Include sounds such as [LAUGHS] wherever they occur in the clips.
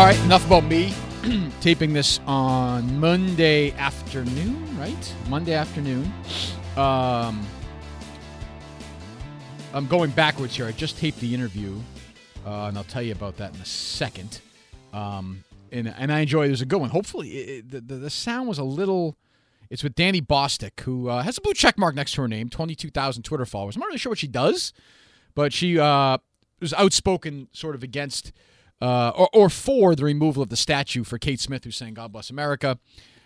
All right, enough about me. [CLEARS THROAT] Taping this on Monday afternoon, right? Monday afternoon. Um, I'm going backwards here. I just taped the interview, uh, and I'll tell you about that in a second. Um, and and I enjoy. There's a good one. Hopefully, it, the, the the sound was a little. It's with Dani Bostick, who uh, has a blue check mark next to her name, 22,000 Twitter followers. I'm not really sure what she does, but she uh, was outspoken sort of against uh, or, or for the removal of the statue for Kate Smith, who's saying "God bless America."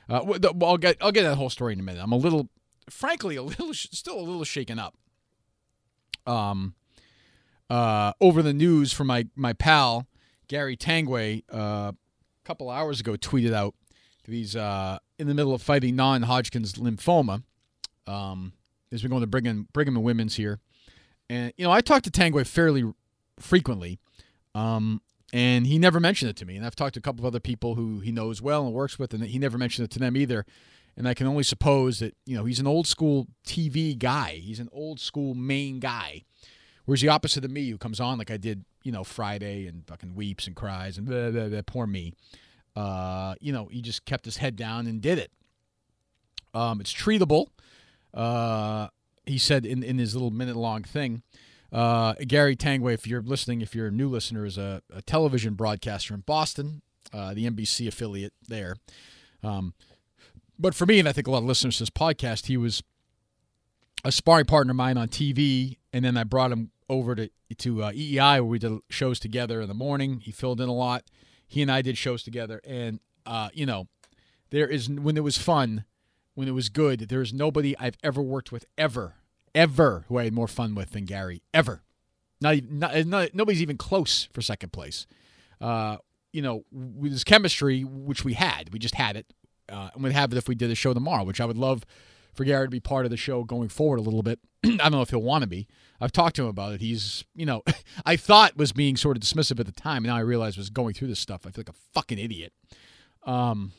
Uh, I'll get I'll get that whole story in a minute. I'm a little, frankly, a little [LAUGHS] still a little shaken up. Um, uh, over the news from my my pal Gary Tanguay uh, a couple hours ago tweeted out that he's uh, in the middle of fighting non-Hodgkin's lymphoma. Um, he's been going to Brigham Brigham and Women's here, and you know I talk to Tanguay fairly frequently. Um, and he never mentioned it to me. And I've talked to a couple of other people who he knows well and works with, and he never mentioned it to them either. And I can only suppose that you know he's an old school TV guy. He's an old school main guy, whereas the opposite of me, who comes on like I did, you know, Friday and fucking weeps and cries and blah, blah, blah, poor me. Uh, you know, he just kept his head down and did it. Um, it's treatable. Uh, he said in in his little minute long thing. Uh, Gary Tanguay, if you're listening, if you're a new listener, is a, a television broadcaster in Boston, uh, the NBC affiliate there. Um, but for me, and I think a lot of listeners to this podcast, he was a sparring partner of mine on TV, and then I brought him over to to uh, EEI where we did shows together in the morning. He filled in a lot. He and I did shows together, and uh, you know, there is when it was fun, when it was good. There is nobody I've ever worked with ever ever who I had more fun with than Gary ever. Not, not, not nobody's even close for second place. Uh, you know, with his chemistry, which we had, we just had it, uh, and we'd have it if we did a show tomorrow, which I would love for Gary to be part of the show going forward a little bit. [CLEARS THROAT] I don't know if he'll want to be. I've talked to him about it. He's, you know, [LAUGHS] I thought was being sort of dismissive at the time, and now I realize was going through this stuff. I feel like a fucking idiot. Um,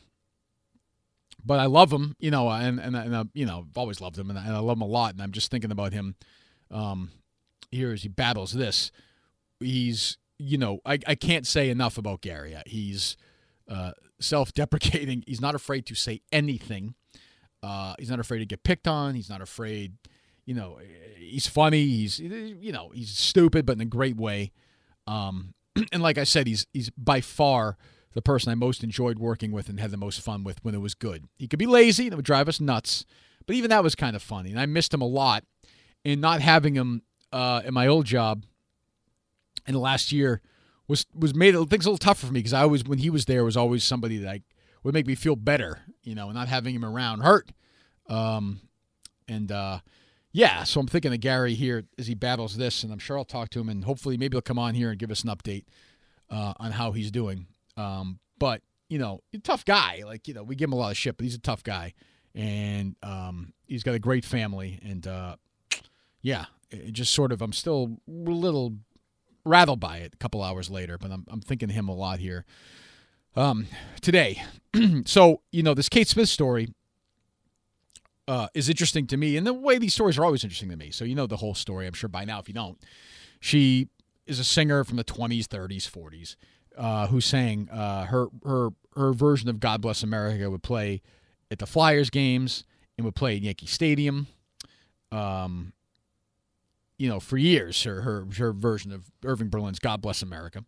but I love him, you know, and and, and uh, you know, I've always loved him, and I, and I, love him a lot. And I'm just thinking about him um, here as he battles this. He's, you know, I, I can't say enough about Gary. He's uh, self-deprecating. [LAUGHS] He's not afraid to say anything. Uh, he's not afraid to get picked on. He's not afraid, you know, he's funny. He's, you know, he's stupid, but in a great way. Um, [CLEARS THROAT] and like I said, he's he's by far the person I most enjoyed working with and had the most fun with when it was good. He could be lazy and it would drive us nuts, but even that was kind of funny. And I missed him a lot. And not having him uh, in my old job in the last year was was made things a little tougher for me because I always when he was there was always somebody that I, would make me feel better, you know, not having him around hurt. Um, and uh, yeah, so I'm thinking of Gary here as he battles this, and I'm sure I'll talk to him and hopefully maybe he'll come on here and give us an update uh, on how he's doing. Um, but you know, tough guy. Like you know, we give him a lot of shit, but he's a tough guy, and um, he's got a great family. And uh, yeah, just sort of, I'm still a little rattled by it. A couple hours later, but I'm I'm thinking of him a lot here. Um, today, [CLEARS THROAT] so you know, this Kate Smith story. Uh, is interesting to me, and the way these stories are always interesting to me. So you know the whole story, I'm sure by now. If you don't, she is a singer from the 20s, 30s, 40s uh, who sang uh, her her her version of "God Bless America" would play at the Flyers games and would play at Yankee Stadium. Um, you know, for years, her her her version of Irving Berlin's "God Bless America."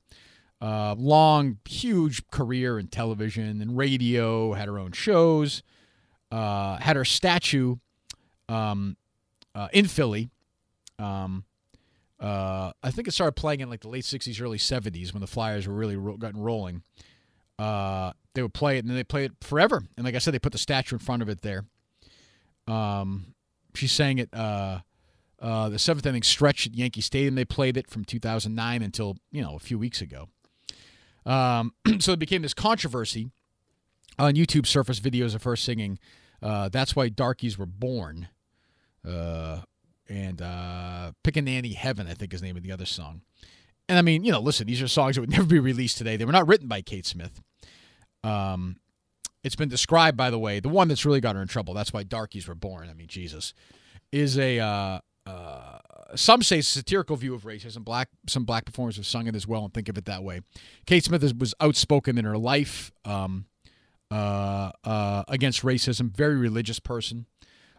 Uh, long, huge career in television and radio. Had her own shows. Uh, had her statue um, uh, in Philly. Um, uh, I think it started playing in like the late '60s, early '70s when the Flyers were really ro- gotten rolling. Uh, they would play it, and then they play it forever. And like I said, they put the statue in front of it there. Um, she sang it uh, uh, the seventh inning stretch at Yankee Stadium. They played it from 2009 until you know a few weeks ago. Um, [CLEARS THROAT] so it became this controversy on YouTube. Surface videos of her singing. Uh, That's why darkies were born. Uh, and uh, Pickaninny Heaven, I think is the name of the other song. And I mean, you know, listen, these are songs that would [LAUGHS] never be released today. They were not written by Kate Smith. Um, it's been described, by the way, the one that's really got her in trouble. That's why Darkies were born. I mean, Jesus, is a uh, uh, some say satirical view of racism. Black some black performers have sung it as well and think of it that way. Kate Smith is, was outspoken in her life um, uh, uh, against racism. Very religious person.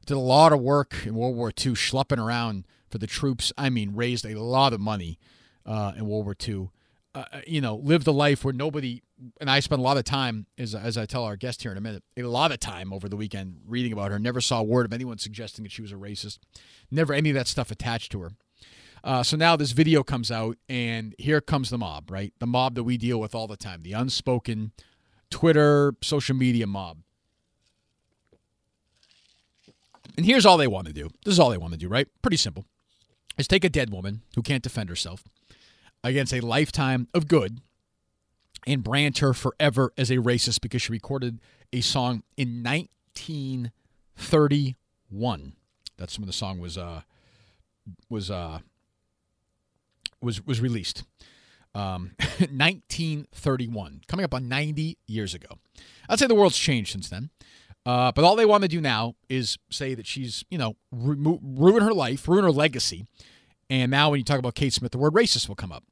Did a lot of work in World War II, schlepping around for the troops. I mean, raised a lot of money uh, in World War II. Uh, you know, lived a life where nobody, and I spent a lot of time, as, as I tell our guest here in a minute, a lot of time over the weekend reading about her. Never saw a word of anyone suggesting that she was a racist. Never any of that stuff attached to her. Uh, so now this video comes out, and here comes the mob, right? The mob that we deal with all the time, the unspoken Twitter, social media mob. And here's all they want to do. This is all they want to do, right? Pretty simple. Is take a dead woman who can't defend herself against a lifetime of good and brand her forever as a racist because she recorded a song in 1931. That's when the song was uh was uh was was released. Um, [LAUGHS] 1931, coming up on 90 years ago. I'd say the world's changed since then. Uh, but all they want to do now is say that she's, you know, ru- ruin her life, ruin her legacy. And now when you talk about Kate Smith, the word racist will come up,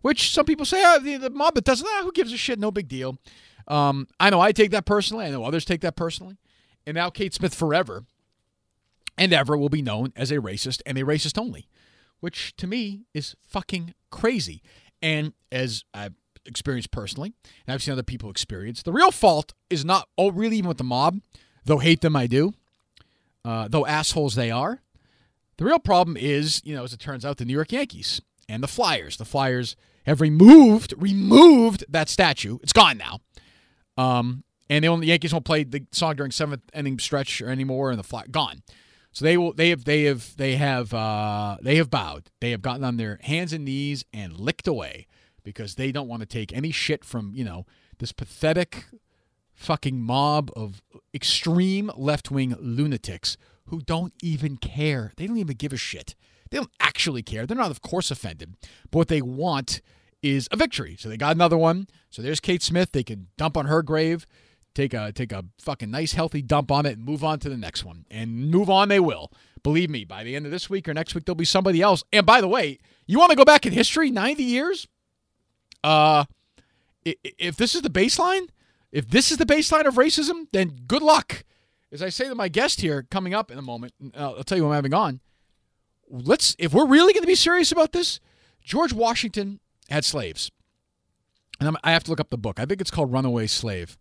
which some people say, oh, the, the mob that doesn't, ah, who gives a shit? No big deal. Um, I know I take that personally. I know others take that personally. And now Kate Smith forever and ever will be known as a racist and a racist only, which to me is fucking crazy. And as I've experienced personally, and I've seen other people experience, the real fault is not, oh, really, even with the mob, though hate them I do, uh, though assholes they are. The real problem is, you know, as it turns out, the New York Yankees and the Flyers. The Flyers have removed removed that statue. It's gone now. Um, and only, the Yankees won't play the song during seventh inning stretch or anymore, and the fly gone. So they will. They have. They have. They have. Uh, they have bowed. They have gotten on their hands and knees and licked away because they don't want to take any shit from you know this pathetic fucking mob of extreme left wing lunatics who don't even care. They don't even give a shit. They don't actually care. They're not, of course, offended. But what they want is a victory. So they got another one. So there's Kate Smith. They can dump on her grave take a take a fucking nice healthy dump on it and move on to the next one. And move on they will. Believe me, by the end of this week or next week there'll be somebody else. And by the way, you want to go back in history 90 years? Uh if this is the baseline, if this is the baseline of racism, then good luck. As I say to my guest here coming up in a moment, I'll tell you what I'm having on. Let's if we're really going to be serious about this, George Washington had slaves. And I'm, i have to look up the book. I think it's called Runaway Slave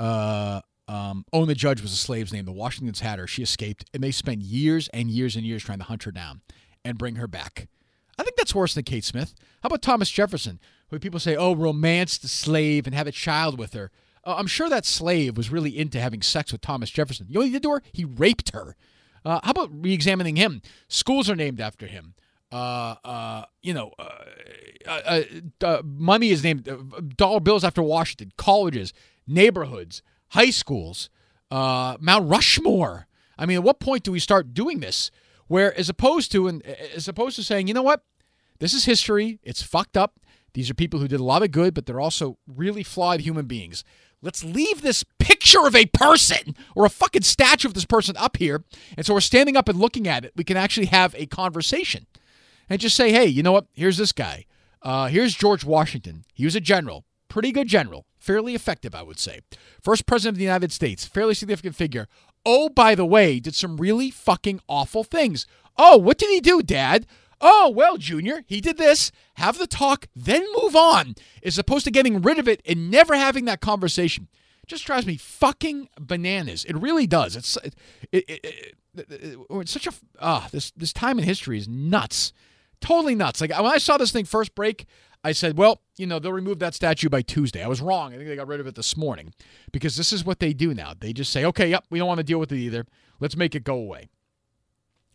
uh, um, Owen the Judge was a slave's name. The Washingtons had her. She escaped, and they spent years and years and years trying to hunt her down and bring her back. I think that's worse than Kate Smith. How about Thomas Jefferson, who people say, oh, romance the slave and have a child with her? Uh, I'm sure that slave was really into having sex with Thomas Jefferson. You know what he did to her? He raped her. Uh, how about re-examining him? Schools are named after him. Uh, uh, you know, uh, uh, money is named dollar bills after Washington. Colleges, neighborhoods, high schools, Mount Rushmore. I mean, at what point do we start doing this? Where, as opposed to, and as opposed to saying, you know what, this is history. It's fucked up. These are people who did a lot of good, but they're also really flawed human beings. Let's leave this picture of a person or a fucking statue of this person up here. And so we're standing up and looking at it. We can actually have a conversation and just say, hey, you know what? Here's this guy. Uh, here's George Washington. He was a general, pretty good general fairly effective, I would say. First president of the United States, fairly significant figure. Oh, by the way, did some really fucking awful things. Oh, what did he do, Dad? Oh, well, Junior, he did this. Have the talk, then move on, as opposed to getting rid of it and never having that conversation. just drives me fucking bananas. It really does. It's it, it, it, it's such a ah this this time in history is nuts, totally nuts. Like when I saw this thing first break, I said, well, you know, they'll remove that statue by Tuesday. I was wrong. I think they got rid of it this morning because this is what they do now. They just say, okay, yep, we don't want to deal with it either. Let's make it go away.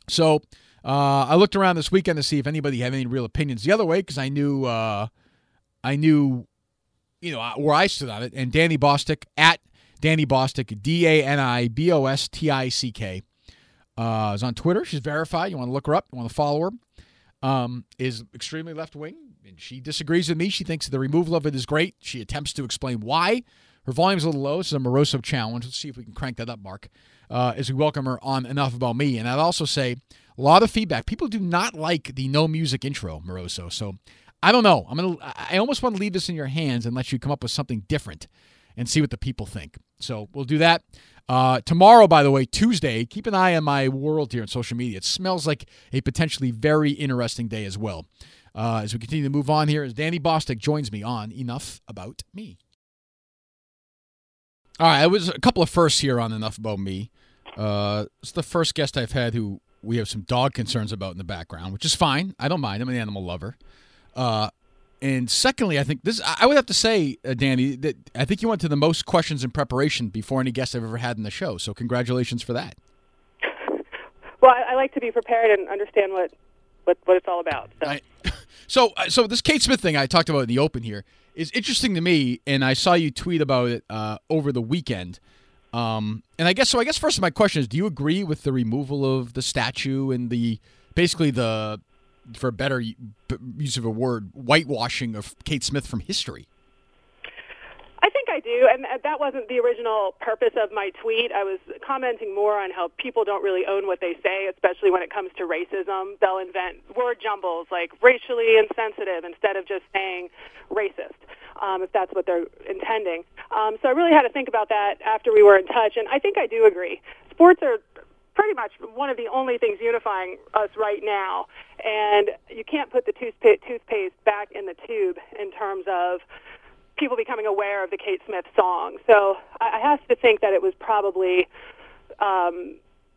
So uh, I looked around this weekend to see if anybody had any real opinions the other way because I knew, uh, I knew, you know, where I stood on it. And Dani Bostick at Dani Bostick, D A N I B O S T I C K, uh, is on Twitter. She's verified. You want to look her up. You want to follow her. Um, is extremely left wing and she disagrees with me. She thinks the removal of it is great. She attempts to explain why Her volume's a little low. This is a Moroso challenge. Let's see if we can crank that up, Mark, uh, as we welcome her on Enough About Me. And I'd also say a lot of feedback. People do not like the no music intro, Moroso. So I don't know. I'm gonna. I almost want to leave this in your hands and let you come up with something different and see what the people think. So we'll do that. Uh, tomorrow, by the way, Tuesday, keep an eye on my world here on social media. It smells like a potentially very interesting day as well. Uh, as we continue to move on here, as Dani Bostick joins me on Enough About Me. All right, it was a couple of firsts here on Enough About Me. Uh, it's the first guest I've had who we have some dog concerns about in the background, which is fine. I don't mind. I'm an animal lover. Uh, and secondly, I think this, I would have to say, uh, Dani, that I think you went to the most questions in preparation before any guest I've ever had in the show. So congratulations for that. Well, I, I like to be prepared and understand what, what, what it's all about. So. I, [LAUGHS] so, uh, so this Kate Smith thing I talked about in the open here is interesting to me, and I saw you tweet about it uh, over the weekend. Um, and I guess so. I guess first, of my question is: Do you agree with the removal of the statue and the basically the for a better use of a word, whitewashing of Kate Smith from history? Do, and that wasn't the original purpose of my tweet. I was commenting more on how people don't really own what they say, especially when it comes to racism. They'll invent word jumbles like racially insensitive instead of just saying racist, um, if that's what they're intending. Um, so I really had to think about that after we were in touch, and I think I do agree. Sports are pretty much one of the only things unifying us right now. And you can't put the toothpaste back in the tube in terms of people becoming aware of the Kate Smith song. So I have to think that it was probably um,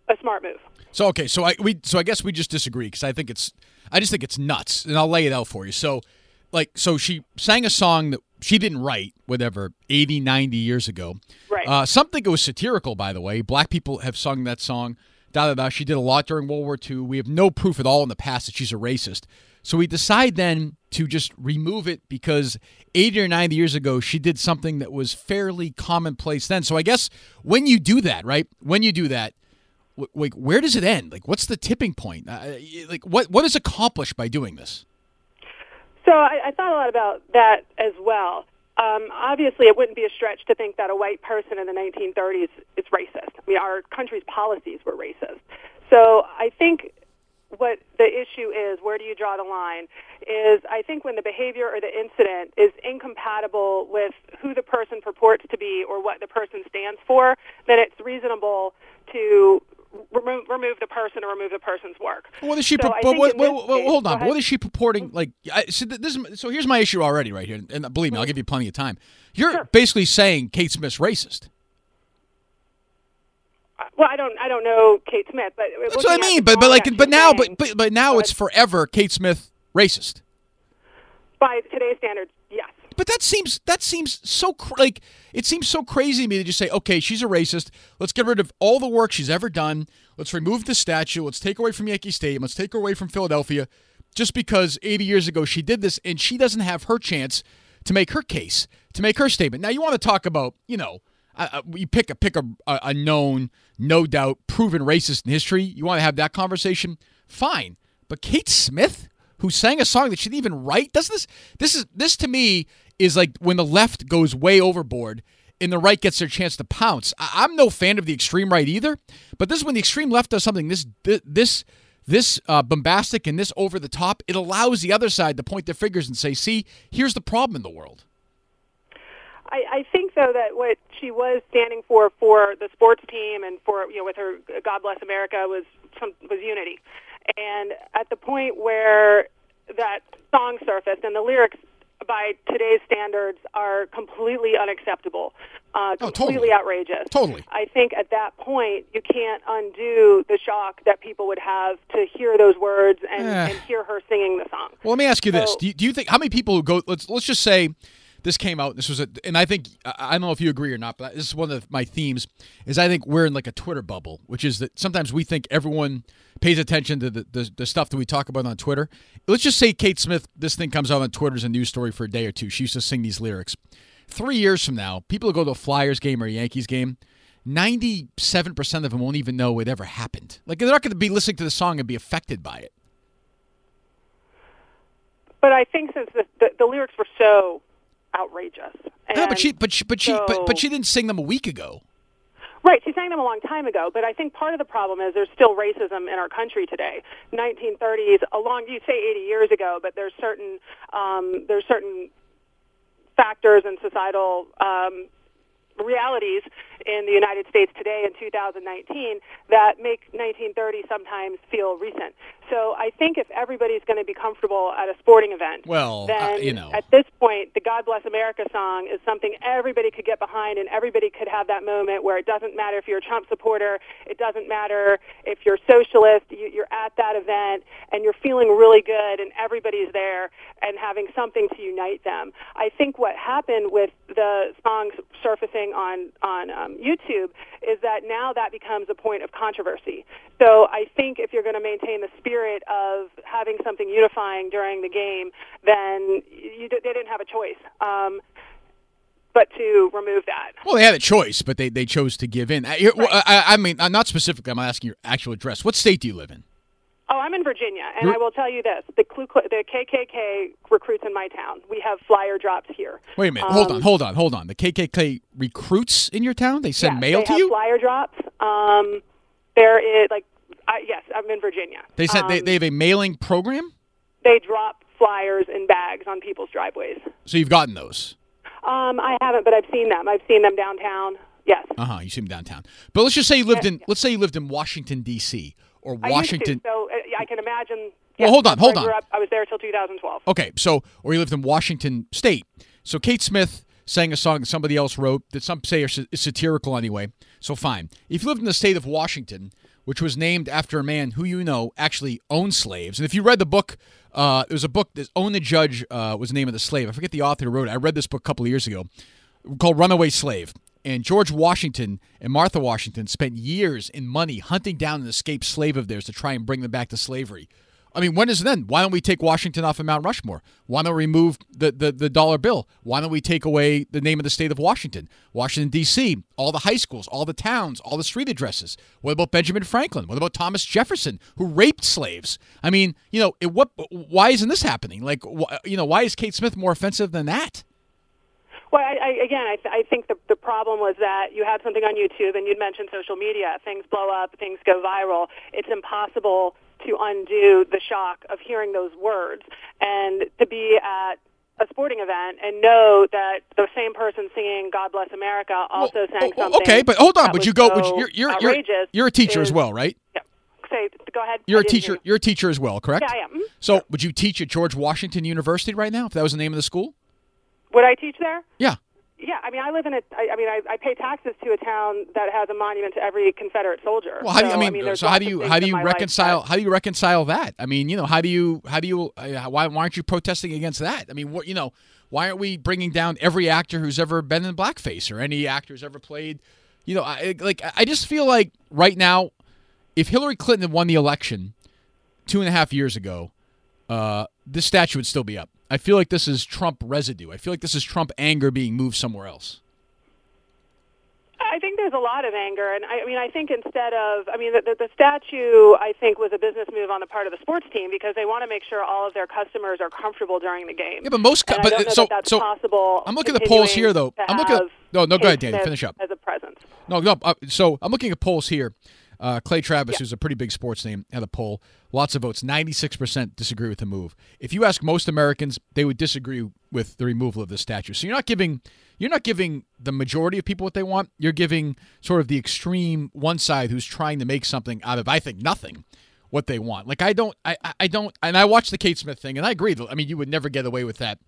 a smart move. So okay, so I we so I guess we just disagree because I think it's I just think it's nuts, and I'll lay it out for you. So like so she sang a song that she didn't write whatever 80 90 years ago. Right. Uh, something that was satirical by the way. Black people have sung that song. Da da da. She did a lot during world war ii we have no proof at all in the past that she's a racist so we decide then to just remove it because 80 or 90 years ago she did something that was fairly commonplace then so i guess when you do that right when you do that like where does it end like what's the tipping point uh, like what what is accomplished by doing this so I, I thought a lot about that as well. Um, obviously, it wouldn't be a stretch to think that a white person in the 1930s is racist. I mean, our country's policies were racist. So I think what the issue is, where do you draw the line, is I think when the behavior or the incident is incompatible with who the person purports to be or what the person stands for, then it's reasonable to remove, remove the person or remove the person's work. What is she? So what, what, what, hold on. But what is she purporting? Like, I, so this is, so here's my issue already right here, and believe me, I'll mm-hmm. give you plenty of time. You're sure. basically saying Kate Smith's racist. Well, I don't, I don't know Kate Smith, but that's what I mean. But, but like, but now, but, but, but now but, it's forever Kate Smith racist. By today's standards, yes. But that seems that seems so cr- like it seems so crazy to me to just say, okay, she's a racist. Let's get rid of all the work she's ever done. Let's remove the statue. Let's take away from Yankee Stadium. Let's take her away from Philadelphia, just because 80 years ago she did this, and she doesn't have her chance to make her case, to make her statement. Now you want to talk about, you know, uh, you pick a pick a, a known, no doubt, proven racist in history. You want to have that conversation? Fine. But Kate Smith, who sang a song that she didn't even write, doesn't this? This is this to me is like when the left goes way overboard and the right gets their chance to pounce. I- am no fan of the extreme right either, but this is when the extreme left does something this this this uh, bombastic and this over the top. It allows the other side to point their fingers and say, "See, here's the problem in the world." I, I think though that what she was standing for for the sports team and for you know with her God bless America was some, was unity, and at the point where that song surfaced and the lyrics by today's standards are completely unacceptable, uh, completely oh, totally. outrageous. Totally. I think at that point you can't undo the shock that people would have to hear those words and, eh. and hear her singing the song. Well, let me ask you so, this: do you, do you think how many people who go? Let's let's just say this came out. This was a, and I think I don't know if you agree or not, but this is one of my themes. Is I think we're in like a Twitter bubble, which is that sometimes we think everyone pays attention to the, the, the stuff that we talk about on Twitter. Let's just say Kate Smith, this thing comes out on Twitter as a news story for a day or two. She used to sing these lyrics. Three years from now, people will go to a Flyers game or a Yankees game. 97% of them won't even know it ever happened. Like, they're not going to be listening to the song and be affected by it. But I think since the, the, the lyrics were so outrageous And but she, but she, but she, but, but she didn't sing them a week ago. Right, she sang them a long time ago, but I think part of the problem is there's still racism in our country today. 1930s, along you say 80 years ago, but there's certain um, there's certain factors and societal um, realities in the United States today in 2019 that make 1930 sometimes feel recent. So I think if everybody's going to be comfortable at a sporting event, Well, uh, then you know. at this point, the God Bless America song is something everybody could get behind, and everybody could have that moment where it doesn't matter if you're a Trump supporter, it doesn't matter if you're socialist, you, you're at that event, and you're feeling really good, and everybody's there and having something to unite them. I think what happened with the songs surfacing on on um, YouTube is that now that becomes a point of controversy. So I think if you're going to maintain the spirit of having something unifying during the game, then you, they didn't have a choice. Um, but to remove that. Well, they had a choice, but they, they chose to give in. I, Right. I, I mean, uh, not specifically. I'm asking your actual address. What state do you live in? Oh, I'm in Virginia, and I will tell you this: the the KKK recruits in my town. We have flyer drops here. Wait a minute. hold Um, on. Hold on. Hold on. The KKK recruits in your town? They send mail they to have you? Flyer drops. Um, there is like, I, yes, I'm in Virginia. They said they, Um, they have a mailing program? they drop flyers in bags on people's driveways. So you've gotten those. Um, I haven't, but I've seen them. I've seen them downtown. Yes. Uh huh. You see them downtown. But let's just say you lived Yeah, in. Let's say you lived in Washington D.C. or I Washington. used to, so uh, I can imagine. Well, hold on, hold I on. Up. I was there till 2012. Okay, so or you lived in Washington State. So Kate Smith sang a song that somebody else wrote that some say is satirical anyway. So fine. If you lived in the state of Washington, which was named after a man who you know actually owned slaves, and if you read the book, uh, there was a book that Own the Judge uh, was the name of the slave. I forget the author who wrote it. I read this book a couple of years ago called Runaway Slave. And George Washington and Martha Washington spent years in money hunting down an escaped slave of theirs to try and bring them back to slavery. I mean, when is then? Why don't we take Washington off of Mount Rushmore? Why don't we remove the, the, the dollar bill? Why don't we take away the name of the state of Washington? Washington, D.C., all the high schools, all the towns, all the street addresses. What about Benjamin Franklin? What about Thomas Jefferson, who raped slaves? I mean, you know, it, what? why isn't this happening? Like, wh- you know, why is Kate Smith more offensive than that? Well, I, I, again, I, th- I think the, the problem was that you had something on YouTube, and you'd mentioned social media. Things blow up, things go viral. It's impossible to undo the shock of hearing those words and to be at a sporting event and know that the same person singing "God Bless America" also sang Oh, something. Okay, but hold on. But you go. so but you're you're you're, outrageous you're a teacher as well, right? Yeah. Say, go ahead. You're I a teacher. you. You're a teacher as well, correct? Yeah, I am. So, would you teach at George Washington University right now if that was the name of the school? Would I teach there? Yeah. Yeah, I mean, I live in a. I, I mean, I, I pay taxes to a town that has a monument to every Confederate soldier. Well, how do you, so, I mean, there's so how do you how do you reconcile that- how do you reconcile that? I mean, you know, how do you how do you uh, why, why aren't you protesting against that? I mean, what you know, why aren't we bringing down every actor who's ever been in blackface or any actor who's ever played? You know, I, like I just feel like right now, if Hillary Clinton had won the election two and a half years ago, uh, this statue would still be up. I feel like this is Trump residue. I feel like this is Trump anger being moved somewhere else. I think there's a lot of anger, and I, I mean, I think instead of, I mean, the, the, the statue, I think, was a business move on the part of the sports team because they want to make sure all of their customers are comfortable during the game. Yeah, but most co- but I don't know so that that's so possible. I'm looking at the polls here, though. I'm looking at- no, no, go ahead, Dani, finish up. as a presence. No, no. Uh, so I'm looking at polls here. Uh, Clay Travis, who's a pretty big sports name, had a poll. Lots of votes. 96% disagree with the move. If you ask most Americans, they would disagree with the removal of the statue. So you're not giving you're not giving the majority of people what they want. You're giving sort of the extreme one side who's trying to make something out of I think nothing what they want. Like I don't I I- I don't and I watched the Kate Smith thing and I agree. I mean, you would never get away with that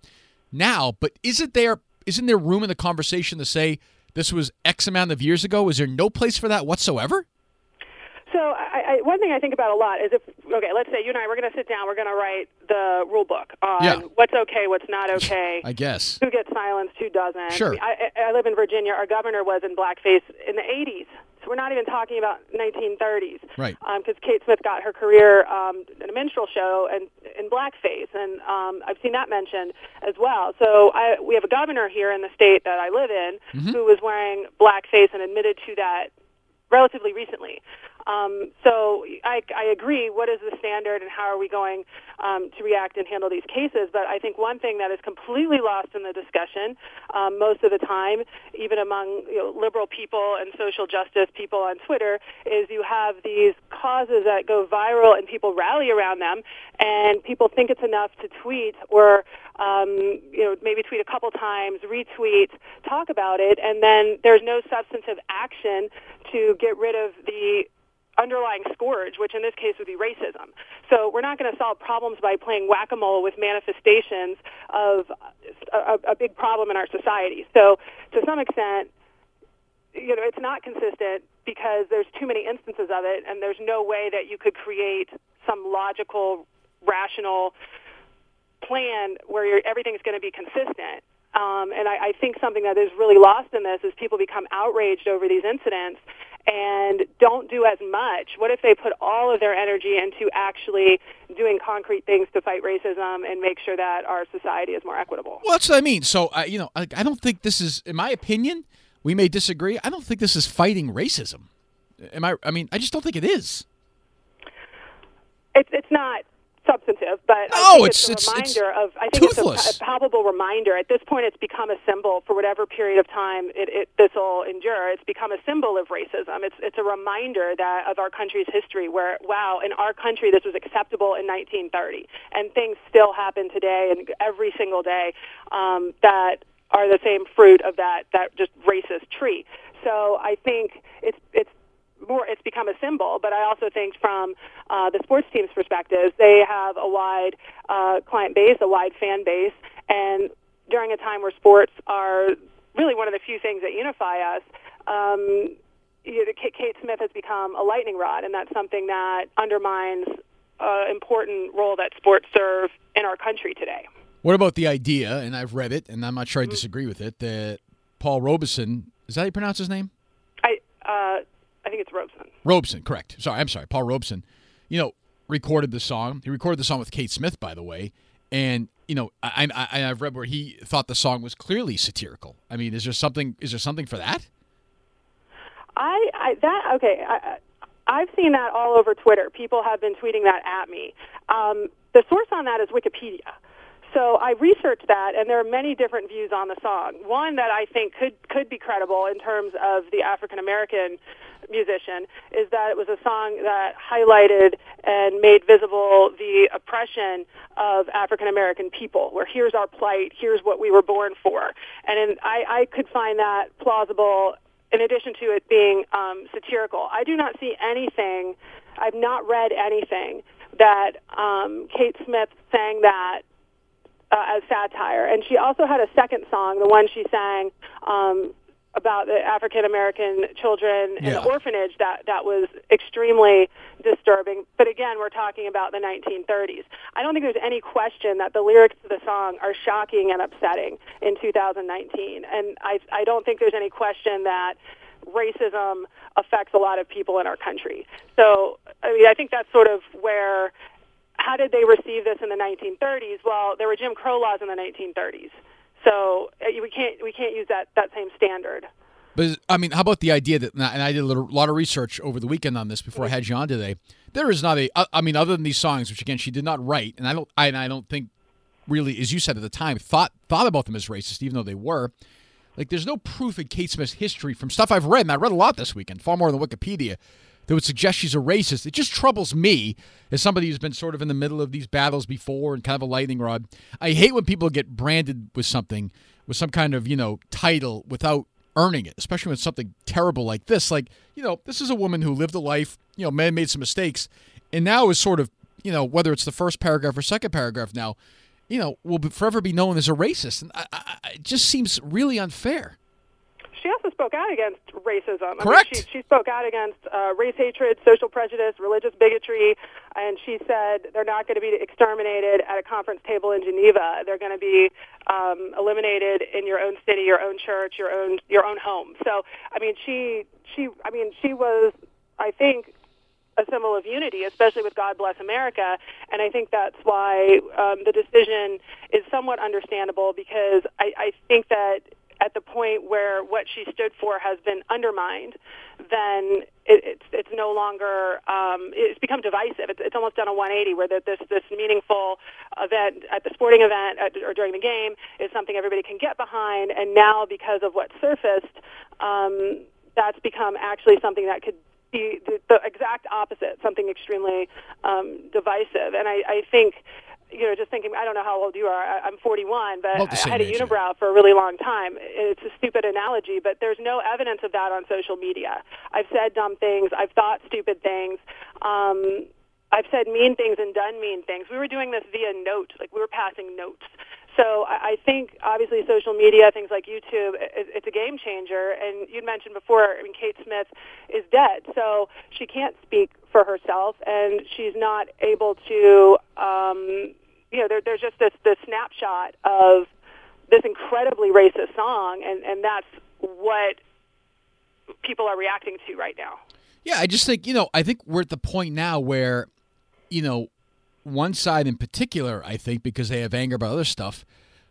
now, but isn't there isn't there room in the conversation to say this was X amount of years ago? Is there no place for that whatsoever? So I, I, one thing I think about a lot is if okay, let's say you and I we're going to sit down, we're going to write the rule book on Yeah. what's okay, what's not okay. [LAUGHS] I guess. who gets silenced, who doesn't. Sure. I, I live in Virginia. Our governor was in blackface in the 80s. So we're not even talking about 1930s. Right. Because Kate Smith got her career um, in a minstrel show and in blackface, and um, I've seen that mentioned as well. So I, we have a governor here in the state that I live in Mm-hmm. who was wearing blackface and admitted to that relatively recently. Um, so I, I agree. What is the standard, and how are we going um, to react and handle these cases? But I think one thing that is completely lost in the discussion um, most of the time, even among you know, liberal people and social justice people on Twitter, is you have these causes that go viral and people rally around them, and people think it's enough to tweet or um, you know maybe tweet a couple times, retweet, talk about it, and then there's no substantive action to get rid of the underlying scourge, which in this case would be racism. So we're not going to solve problems by playing whack-a-mole with manifestations of a, a big problem in our society. So to some extent, you know, it's not consistent because there's too many instances of it, and there's no way that you could create some logical, rational plan where everything's going to be consistent. Um, and I, I think something that is really lost in this is people become outraged over these incidents and don't do as much? What if they put all of their energy into actually doing concrete things to fight racism and make sure that our society is more equitable? Well, that's what I mean. So, uh, you know, I, I don't think this is, in my opinion, we may disagree. I don't think this is fighting racism. Am I? I mean, I just don't think it is. It's it's not substantive, but no, I think it's, it's a reminder it's of. I think toothless. it's a, a, palpable reminder. At this point, it's become a symbol for whatever period of time it, it, this will endure. It's become a symbol of racism. It's it's a reminder that of our country's history, where wow, in our country this was acceptable in 1930, and things still happen today and every single day um, that are the same fruit of that that just racist tree. So I think it's it's more it's become a symbol. But I also think from uh, the sports team's perspective, they have a wide uh, client base, a wide fan base, and during a time where sports are really one of the few things that unify us. Um, you know, Kate Smith has become a lightning rod, and that's something that undermines an uh, important role that sports serve in our country today. What about the idea, and I've read it, and I'm not sure I mm-hmm. disagree with it, that Paul Robeson, is that how you pronounce his name? I, uh, I think it's Robeson. Robeson, correct. Sorry, I'm sorry. Paul Robeson, you know, recorded the song. He recorded the song with Kate Smith, by the way. And, you know, I, I, I've read where he thought the song was clearly satirical. I mean, is there something, is there something for that? I, I that, okay. I, I've seen that all over Twitter. People have been tweeting that at me. Um, the source on that is Wikipedia. So I researched that, and there are many different views on the song. One that I think could could be credible in terms of the African American musician is that it was a song that highlighted and made visible the oppression of African American people, where here's our plight, here's what we were born for. And in, I, I could find that plausible in addition to it being um, satirical. I do not see anything, I've not read anything that um, Kate Smith sang that uh, as satire. And she also had a second song, the one she sang um, about the African American children in yeah. the orphanage that that was extremely disturbing. But again, we're talking about the 1930s. I don't think there's any question that the lyrics to the song are shocking and upsetting in 2019, and I I don't think there's any question that racism affects a lot of people in our country. So I mean, I think that's sort of where. How did they receive this in the 1930s? Well, there were Jim Crow laws in the 1930s. So uh, we can't we can't use that that same standard. But I mean, how about the idea that? And I did a lot of research over the weekend on this before I had you on today. There is not a. I mean, other than these songs, which again she did not write, and I don't. I, and I don't think really, as you said at the time, thought thought about them as racist, even though they were. Like, there's no proof in Kate Smith's history from stuff I've read, and I read a lot this weekend, far more than Wikipedia, that would suggest she's a racist. It just troubles me as somebody who's been sort of in the middle of these battles before and kind of a lightning rod. I hate when people get branded with something, with some kind of, you know, title without earning it, especially when something terrible like this. Like, you know, this is a woman who lived a life, you know, man made some mistakes, and now is sort of, you know, whether it's the first paragraph or second paragraph now, you know, will forever be known as a racist. And I, I, it just seems really unfair she also spoke out against racism. Correct. I mean, she, she spoke out against uh, race hatred, social prejudice, religious bigotry, and she said they're not going to be exterminated at a conference table in Geneva. They're going to be um, eliminated in your own city, your own church, your own your own home. So, I mean, she she I mean, she was, I think, a symbol of unity, especially with God Bless America. And I think that's why um, the decision is somewhat understandable because I, I think that at the point where what she stood for has been undermined, then it, it's it's no longer um, it's become divisive. It's, it's almost done a 180 where the, this this meaningful event at the sporting event at, or during the game is something everybody can get behind, and now because of what surfaced, um, that's become actually something that could be the, the exact opposite, something extremely um, divisive. And I, I think you know, just thinking, I don't know how old you are. I'm 41, but I had a unibrow for a really long time. It's a stupid analogy, but there's no evidence of that on social media. I've said dumb things. I've thought stupid things. Um, I've said mean things and done mean things. We were doing this via note, like we were passing notes. So I, I think obviously social media, things like YouTube, it, it's a game changer. And you mentioned before, I mean, Kate Smith is dead, so she can't speak for herself, and she's not able to. Um, you know, there, there's just this this snapshot of this incredibly racist song, and and that's what people are reacting to right now. Yeah, I just think, you know, I think we're at the point now where, you know, one side in particular, I think, because they have anger about other stuff,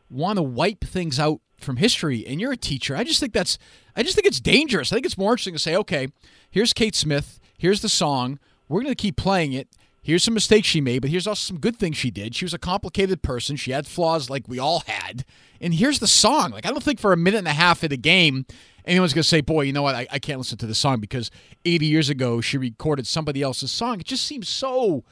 want to wipe things out from history. And you're a teacher. I just think that's, I just think it's dangerous. I think it's more interesting to say, okay, here's Kate Smith, here's the song, we're going to keep playing it. Here's some mistakes she made, but here's also some good things she did. She was a complicated person. She had flaws like we all had. And here's the song. Like, I don't think for a minute and a half of the game, anyone's going to say, boy, you know what? I, I can't listen to the song because 80 years ago she recorded somebody else's song. It just seems so.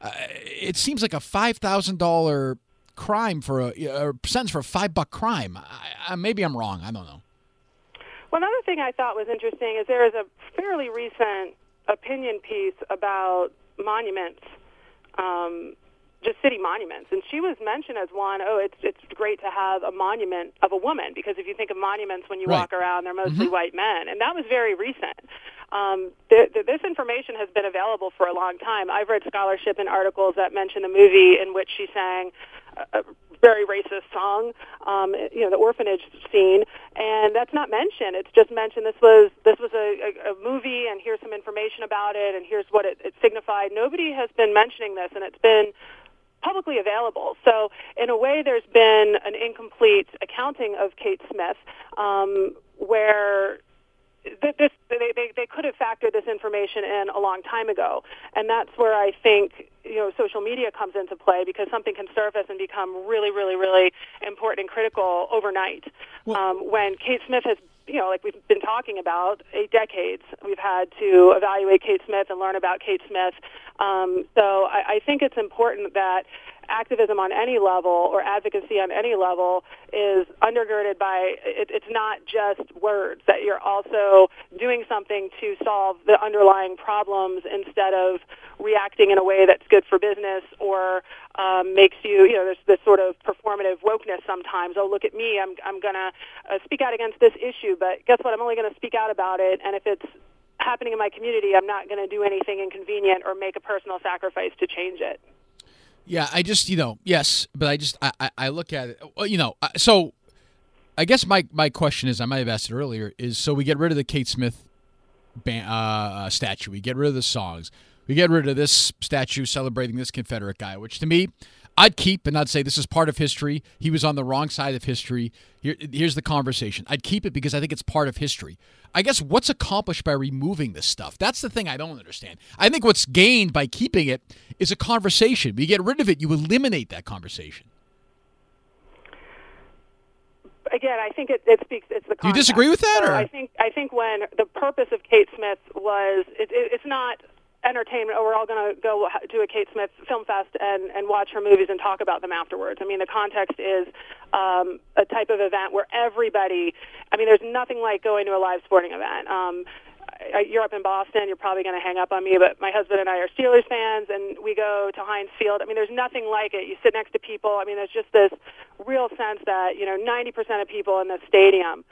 Uh, it seems like a $5,000 crime for a, a sentence for a five buck crime. I, I, maybe I'm wrong. I don't know. Well, another thing I thought was interesting is there is a fairly recent opinion piece about monuments, um, just city monuments, and she was mentioned as one. Oh, it's it's great to have a monument of a woman because if you think of monuments when you Right. walk around, they're mostly Mhm. white men, and that was very recent. Um, th- th- this information has been available for a long time. I've read scholarship and articles that mention the movie in which she sang a, a very racist song, um, you know, the orphanage scene, and that's not mentioned. It's just mentioned this was this was a, a, a movie, and here's some information about it, and here's what it, it signified. Nobody has been mentioning this, and it's been publicly available. So in a way, there's been an incomplete accounting of Kate Smith, um, where this they, they they could have factored this information in a long time ago, and that's where I think you know social media comes into play because something can surface and become really, really, really important and critical overnight. Well- um, when Kate Smith has you know, like we've been talking about, eight decades we've had to evaluate Kate Smith and learn about Kate Smith. Um, so I, I think it's important that activism on any level or advocacy on any level is undergirded by it, it's not just words that you're also doing something to solve the underlying problems instead of reacting in a way that's good for business or um, makes you you know there's this sort of performative wokeness sometimes. Oh look at me i'm i'm to uh, speak out against this issue but guess what? I'm only to speak out about it and if it's happening in my community i'm not going to do anything inconvenient or make a personal sacrifice to change it Yeah, I just you know yes, but I just I I, look at it. You know, uh, so I guess my my question is I might have asked it earlier is so we get rid of the Kate Smith ban, uh, statue, we get rid of the songs, we get rid of this statue celebrating this Confederate guy, which to me. I'd keep and I'd say this is part of history. He was on the wrong side of history. Here, here's the conversation. I'd keep it because I think it's part of history. I guess what's accomplished by removing this stuff? That's the thing I don't understand. I think what's gained by keeping it is a conversation. When you get rid of it, you eliminate that conversation. again, I think it, it speaks. It's the. Do you disagree with that, So or- I think I think when the purpose of Kate Smith was, it, it, it's not entertainment. Oh, we're all going to go to a Kate Smith film fest and and watch her movies and talk about them afterwards. I mean, the context is um, a type of event where everybody. I mean, there's nothing like going to a live sporting event. Um, you're up in Boston, you're probably going to hang up on me, but my husband and I are Steelers fans, and we go to Heinz Field. I mean, there's nothing like it. You sit next to people. I mean, there's just this real sense that you know 90% of people in the stadium,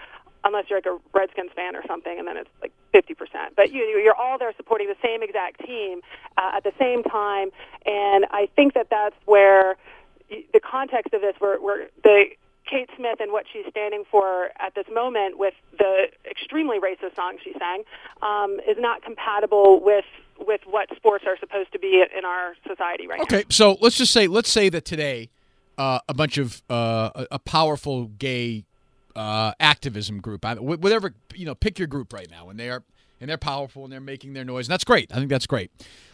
unless you're like a Redskins fan or something, and then it's like 50%. But you, you're all there supporting the same exact team uh, at the same time, and I think that that's where the context of this, where, where the Kate Smith and what she's standing for at this moment with the extremely racist song she sang um, is not compatible with with what sports are supposed to be in our society right now. Okay, so let's just say let's say that today uh, a bunch of uh, a, a powerful gay uh, activism group, whatever you know, pick your group right now, and they are and they're powerful and they're making their noise, and that's great. I think that's great.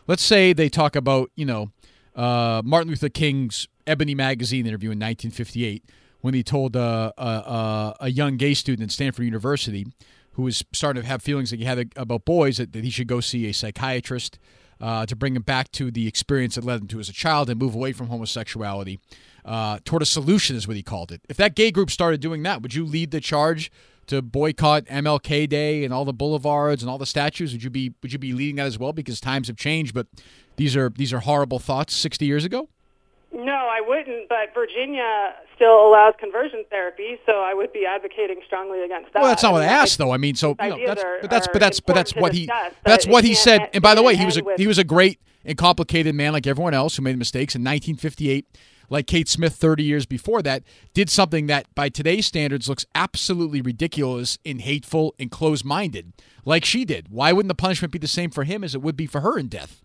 Let's say they talk about you know uh, Martin Luther King's Ebony magazine interview in 1958 when he told uh, uh, a young gay student at Stanford University who was starting to have feelings that he had about boys that, that he should go see a psychiatrist uh, to bring him back to the experience that led him to as a child and move away from homosexuality uh, toward a solution, is what he called it. If that gay group started doing that, would you lead the charge to boycott MLK Day and all the boulevards and all the statues? Would you be would you be leading that as well? Because times have changed, but these are these are horrible thoughts sixty years ago. No, I wouldn't. But Virginia still allows conversion therapy, so I would be advocating strongly against that. Well, that's not what I, asked, though. I mean, so you know, that's, are, but that's but that's but that's what he that's what he said. And by the way, he was a he was a great and complicated man like everyone else who made mistakes in 1958. Like Kate Smith 30 years before that, did something that by today's standards looks absolutely ridiculous and hateful and closed minded, like she did. Why wouldn't the punishment be the same for him as it would be for her in death?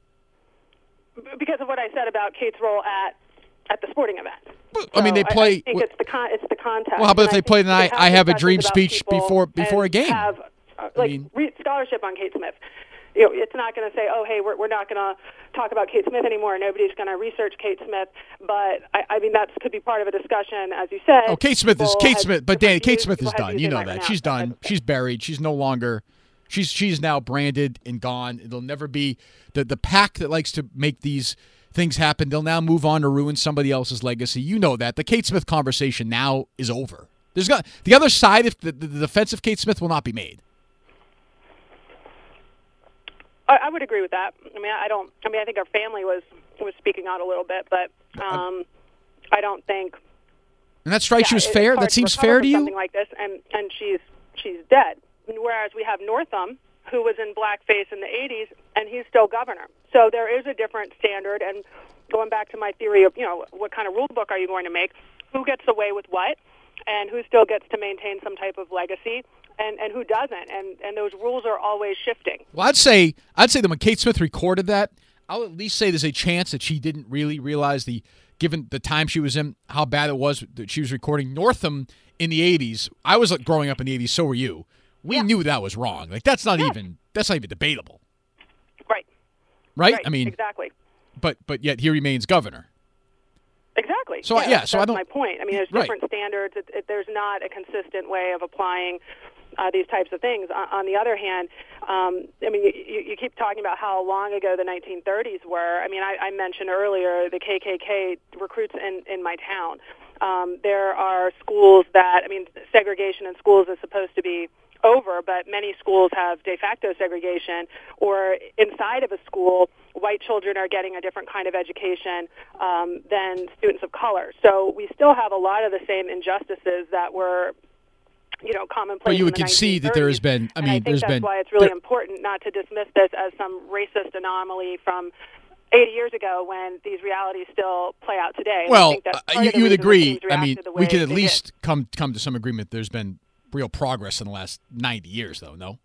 Because of what I said about Kate's role at at the sporting event. So I mean, they play. I, I think it's the con- it's the context. Well, how about if they played an I, I have a dream speech before before a game? Have, uh, like I mean, re- scholarship on Kate Smith. You know, it's not going to say, oh, hey, we're, we're not going to talk about Kate Smith anymore. Nobody's going to research Kate Smith. But I, I mean, that could be part of a discussion, as you said. Oh, Kate Smith is Kate Smith, but Dani, Kate Smith is done. You know that she's done. She's buried. She's no longer. She's she's now branded and gone. It'll never be the the pack that likes to make these things happen. They'll now move on to ruin somebody else's legacy. You know that. The Kate Smith conversation now is over. There's got the other side. If the, the, defense of Kate Smith will not be made. I, I would agree with that. I mean, I don't. I mean, I think our family was was speaking out a little bit, but um, I don't think. And that strikes yeah, you as fair. That seems fair to you. Something like this, and and she's she's dead. Whereas we have Northam, who was in blackface in the 80s, and he's still governor. So there is a different standard. And going back to my theory of, you know, what kind of rule book are you going to make? Who gets away with what? And who still gets to maintain some type of legacy? And, and who doesn't? And and those rules are always shifting. Well, I'd say I'd say that when Kate Smith recorded that, I'll at least say there's a chance that she didn't really realize the given the time she was in, how bad it was that she was recording Northam in the 80s. I was growing up in the 80s, so were you we yeah. knew that was wrong. Like that's not even that's not even debatable. Right. right. Right. I mean exactly. But but yet he remains governor. Exactly. So yeah, yeah so I don't. my point. I mean, there's different right. standards. It, it, there's not a consistent way of applying uh, these types of things. On, on the other hand, um, I mean, you, you keep talking about how long ago the 1930s were. I mean, I, I mentioned earlier the KKK recruits in in my town. Um, there are schools that I mean, segregation in schools is supposed to be over, but many schools have de facto segregation, or inside of a school, white children are getting a different kind of education um, than students of color. So we still have a lot of the same injustices that were you know commonplace. But you would concede that there has been. I mean, I think there's that's been. why it's really there, important not to dismiss this as some racist anomaly from 80 years ago when these realities still play out today. well, uh, you, you would agree. I mean, we can at least did. come come to some agreement. There's been real progress in the last 90 years, though, no?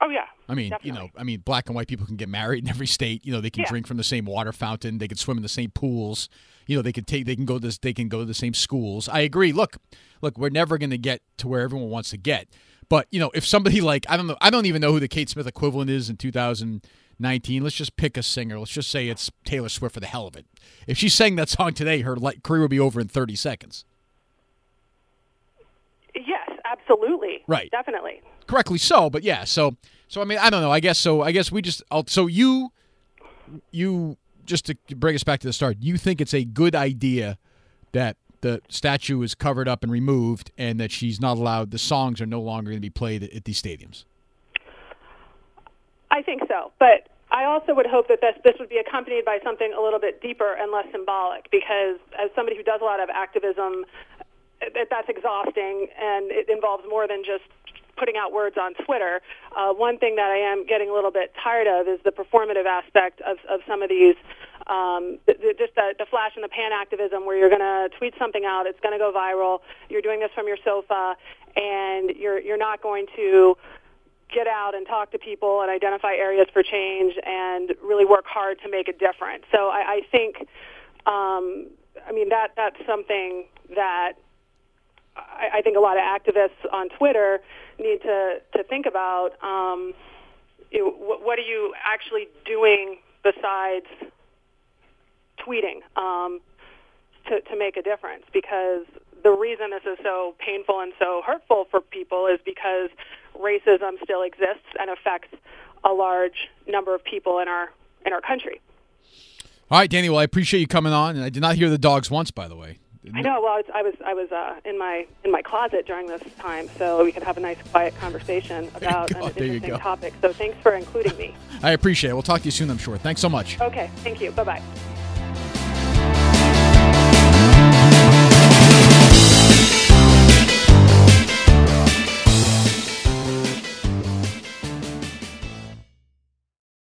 Oh yeah. I mean, definitely. you know, I mean, black and white people can get married in every state. You know, they can yeah. drink from the same water fountain. They can swim in the same pools. You know, they can take, they can go to, this, they can go to the same schools. I agree. Look, look, we're never going to get to where everyone wants to get. But you know, if somebody [LAUGHS] like I don't know, I don't even know who the Kate Smith equivalent is in 2019. Let's just pick a singer. Let's just say it's Taylor Swift for the hell of it. If she sang that song today, her career would be over in 30 seconds. Absolutely. Right. Definitely. Correctly so, but yeah. So, so I mean, I don't know. I guess so. I guess we just. I'll, so you, you just to bring us back to the start. You think it's a good idea that the statue is covered up and removed, and that she's not allowed. The songs are no longer going to be played at, at these stadiums. I think so, but I also would hope that this this would be accompanied by something a little bit deeper and less symbolic. Because as somebody who does a lot of activism that's exhausting and it involves more than just putting out words on Twitter. Uh, one thing that I am getting a little bit tired of is the performative aspect of, of some of these, um, the, the, just the, the flash in the pan activism where you're going to tweet something out, it's going to go viral, you're doing this from your sofa, and you're, you're not going to get out and talk to people and identify areas for change and really work hard to make a difference. So I, I think, um, I mean, that, that's something that I, I think a lot of activists on Twitter need to to think about. Um, you know, what, what are you actually doing besides tweeting um, to to make a difference? Because the reason this is so painful and so hurtful for people is because racism still exists and affects a large number of people in our in our country. All right, Dani. Well, I appreciate you coming on, and I did not hear the dogs once, by the way. I know. Well, I was I was uh, in my in my closet during this time, so we could have a nice quiet conversation [LAUGHS] about an interesting topic. So thanks for including me. I appreciate it. We'll talk to you soon. I'm sure. Thanks so much. Okay. Thank you. Bye bye.